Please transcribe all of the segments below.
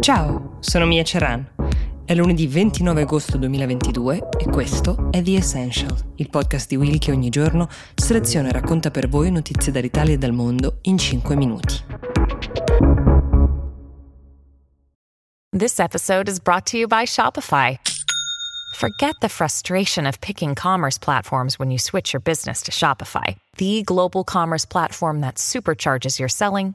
Ciao, sono Mia Ceran. È lunedì 29 agosto 2022 e questo è The Essential, il podcast di Will che ogni giorno seleziona e racconta per voi notizie dall'Italia e dal mondo in 5 minuti. This episode is brought to you by Shopify. Forget the frustration of picking commerce platforms when you switch your business to Shopify, the global commerce platform that supercharges your selling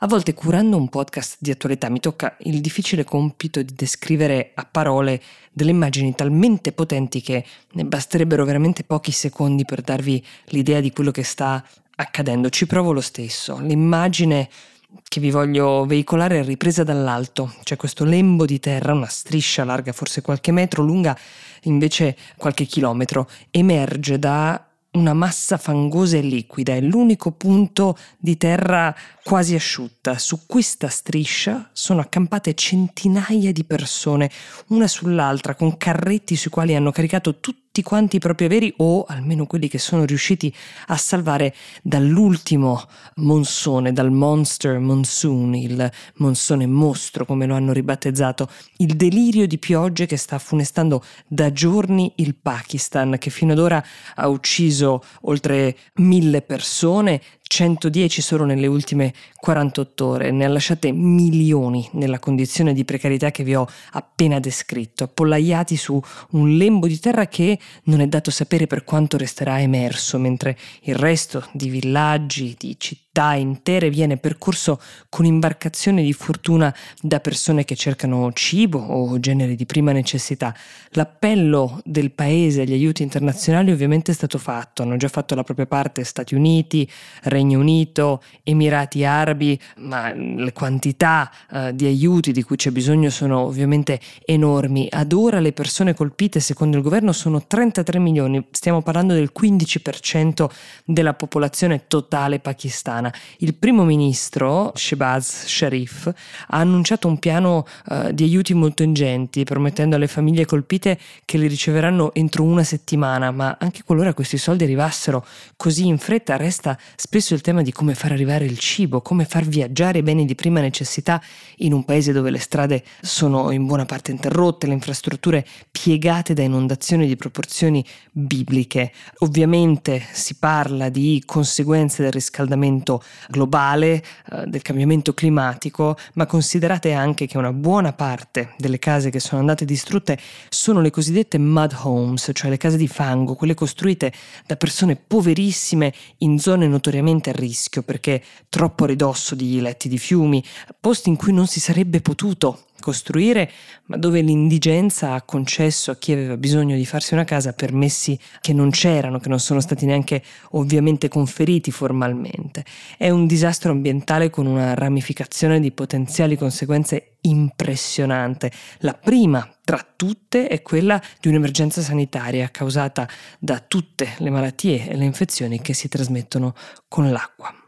A volte curando un podcast di attualità mi tocca il difficile compito di descrivere a parole delle immagini talmente potenti che ne basterebbero veramente pochi secondi per darvi l'idea di quello che sta accadendo. Ci provo lo stesso. L'immagine che vi voglio veicolare è ripresa dall'alto. C'è questo lembo di terra, una striscia larga forse qualche metro, lunga invece qualche chilometro, emerge da una massa fangosa e liquida, è l'unico punto di terra quasi asciutta. Su questa striscia sono accampate centinaia di persone, una sull'altra, con carretti sui quali hanno caricato tutti tutti quanti i propri averi o almeno quelli che sono riusciti a salvare dall'ultimo monsone, dal monster monsoon, il monsone mostro come lo hanno ribattezzato, il delirio di piogge che sta funestando da giorni il Pakistan, che fino ad ora ha ucciso oltre mille persone, 110 solo nelle ultime 48 ore, ne ha lasciate milioni nella condizione di precarietà che vi ho appena descritto, appollaiati su un lembo di terra che non è dato sapere per quanto resterà emerso, mentre il resto di villaggi, di città, città intere viene percorso con imbarcazioni di fortuna da persone che cercano cibo o generi di prima necessità. L'appello del paese agli aiuti internazionali ovviamente è stato fatto, hanno già fatto la propria parte Stati Uniti, Regno Unito, Emirati Arabi, ma le quantità uh, di aiuti di cui c'è bisogno sono ovviamente enormi. Ad ora le persone colpite, secondo il governo, sono 33 milioni, stiamo parlando del 15% della popolazione totale pakistana settimana il primo ministro Shehbaz Sharif ha annunciato un piano uh, di aiuti molto ingenti, promettendo alle famiglie colpite che li riceveranno entro una settimana, ma anche qualora questi soldi arrivassero così in fretta resta spesso il tema di come far arrivare il cibo, come far viaggiare i beni di prima necessità in un paese dove le strade sono in buona parte interrotte, le infrastrutture piegate da inondazioni di proporzioni bibliche. Ovviamente si parla di conseguenze del riscaldamento globale, eh, del cambiamento climatico, ma considerate anche che una buona parte delle case che sono andate distrutte sono le cosiddette mud homes, cioè le case di fango, quelle costruite da persone poverissime in zone notoriamente a rischio perché troppo a ridosso di letti di fiumi, posti in cui non si sarebbe potuto costruire, ma dove l'indigenza ha concesso a chi aveva bisogno di farsi una casa permessi che non c'erano, che non sono stati neanche ovviamente conferiti formalmente. È un disastro ambientale con una ramificazione di potenziali conseguenze impressionante. La prima tra tutte è quella di un'emergenza sanitaria causata da tutte le malattie e le infezioni che si trasmettono con l'acqua.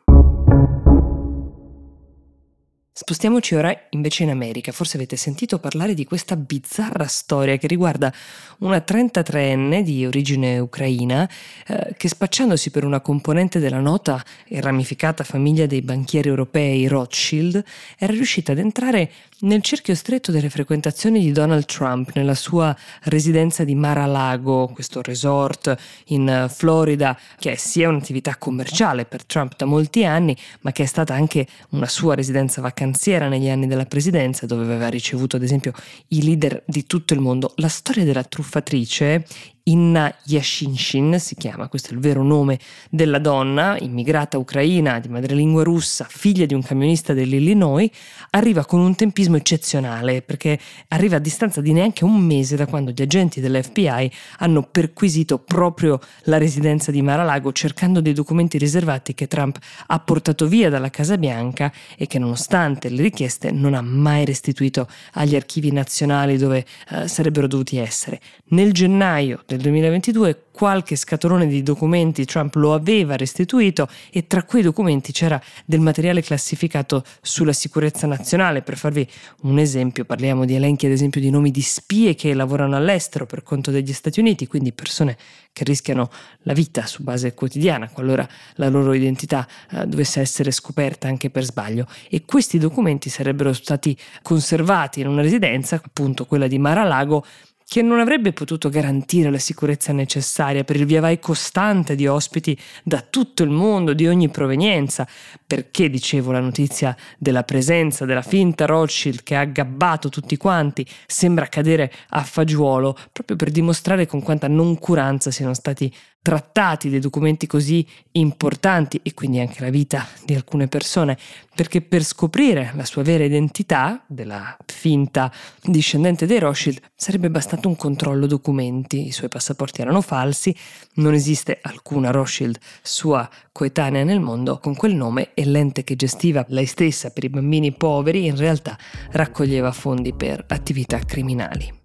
Spostiamoci ora invece in America. Forse avete sentito parlare di questa bizzarra storia che riguarda una 33enne di origine ucraina eh, che spacciandosi per una componente della nota e ramificata famiglia dei banchieri europei Rothschild era riuscita ad entrare nel cerchio stretto delle frequentazioni di Donald Trump nella sua residenza di Mar-a-Lago, questo resort in Florida che è sia un'attività commerciale per Trump da molti anni, ma che è stata anche una sua residenza vacanziera negli anni della presidenza, dove aveva ricevuto ad esempio i leader di tutto il mondo. La storia della truffatrice Inna Yashinshin si chiama, questo è il vero nome della donna, immigrata ucraina di madrelingua russa, figlia di un camionista dell'Illinois, arriva con un tempismo eccezionale perché arriva a distanza di neanche un mese da quando gli agenti dell'FBI hanno perquisito proprio la residenza di Mar-a-Lago cercando dei documenti riservati che Trump ha portato via dalla Casa Bianca e che nonostante le richieste non ha mai restituito agli archivi nazionali dove eh, sarebbero dovuti essere. Nel gennaio del del 2022 qualche scatolone di documenti Trump lo aveva restituito e tra quei documenti c'era del materiale classificato sulla sicurezza nazionale. Per farvi un esempio, parliamo di elenchi ad esempio di nomi di spie che lavorano all'estero per conto degli Stati Uniti, quindi persone che rischiano la vita su base quotidiana qualora la loro identità eh, dovesse essere scoperta anche per sbaglio. E questi documenti sarebbero stati conservati in una residenza, appunto quella di Mar-a-Lago, che non avrebbe potuto garantire la sicurezza necessaria per il via vai costante di ospiti da tutto il mondo, di ogni provenienza, perché dicevo la notizia della presenza della finta Rothschild che ha aggabbato tutti quanti sembra cadere a fagiolo proprio per dimostrare con quanta noncuranza siano stati trattati dei documenti così importanti e quindi anche la vita di alcune persone, perché per scoprire la sua vera identità, della finta discendente dei Rothschild, sarebbe bastato un controllo documenti, i suoi passaporti erano falsi, non esiste alcuna Rothschild sua coetanea nel mondo con quel nome e l'ente che gestiva lei stessa per i bambini poveri in realtà raccoglieva fondi per attività criminali.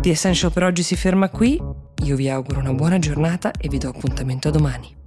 The Essential per oggi si ferma qui, io vi auguro una buona giornata e vi do appuntamento a domani.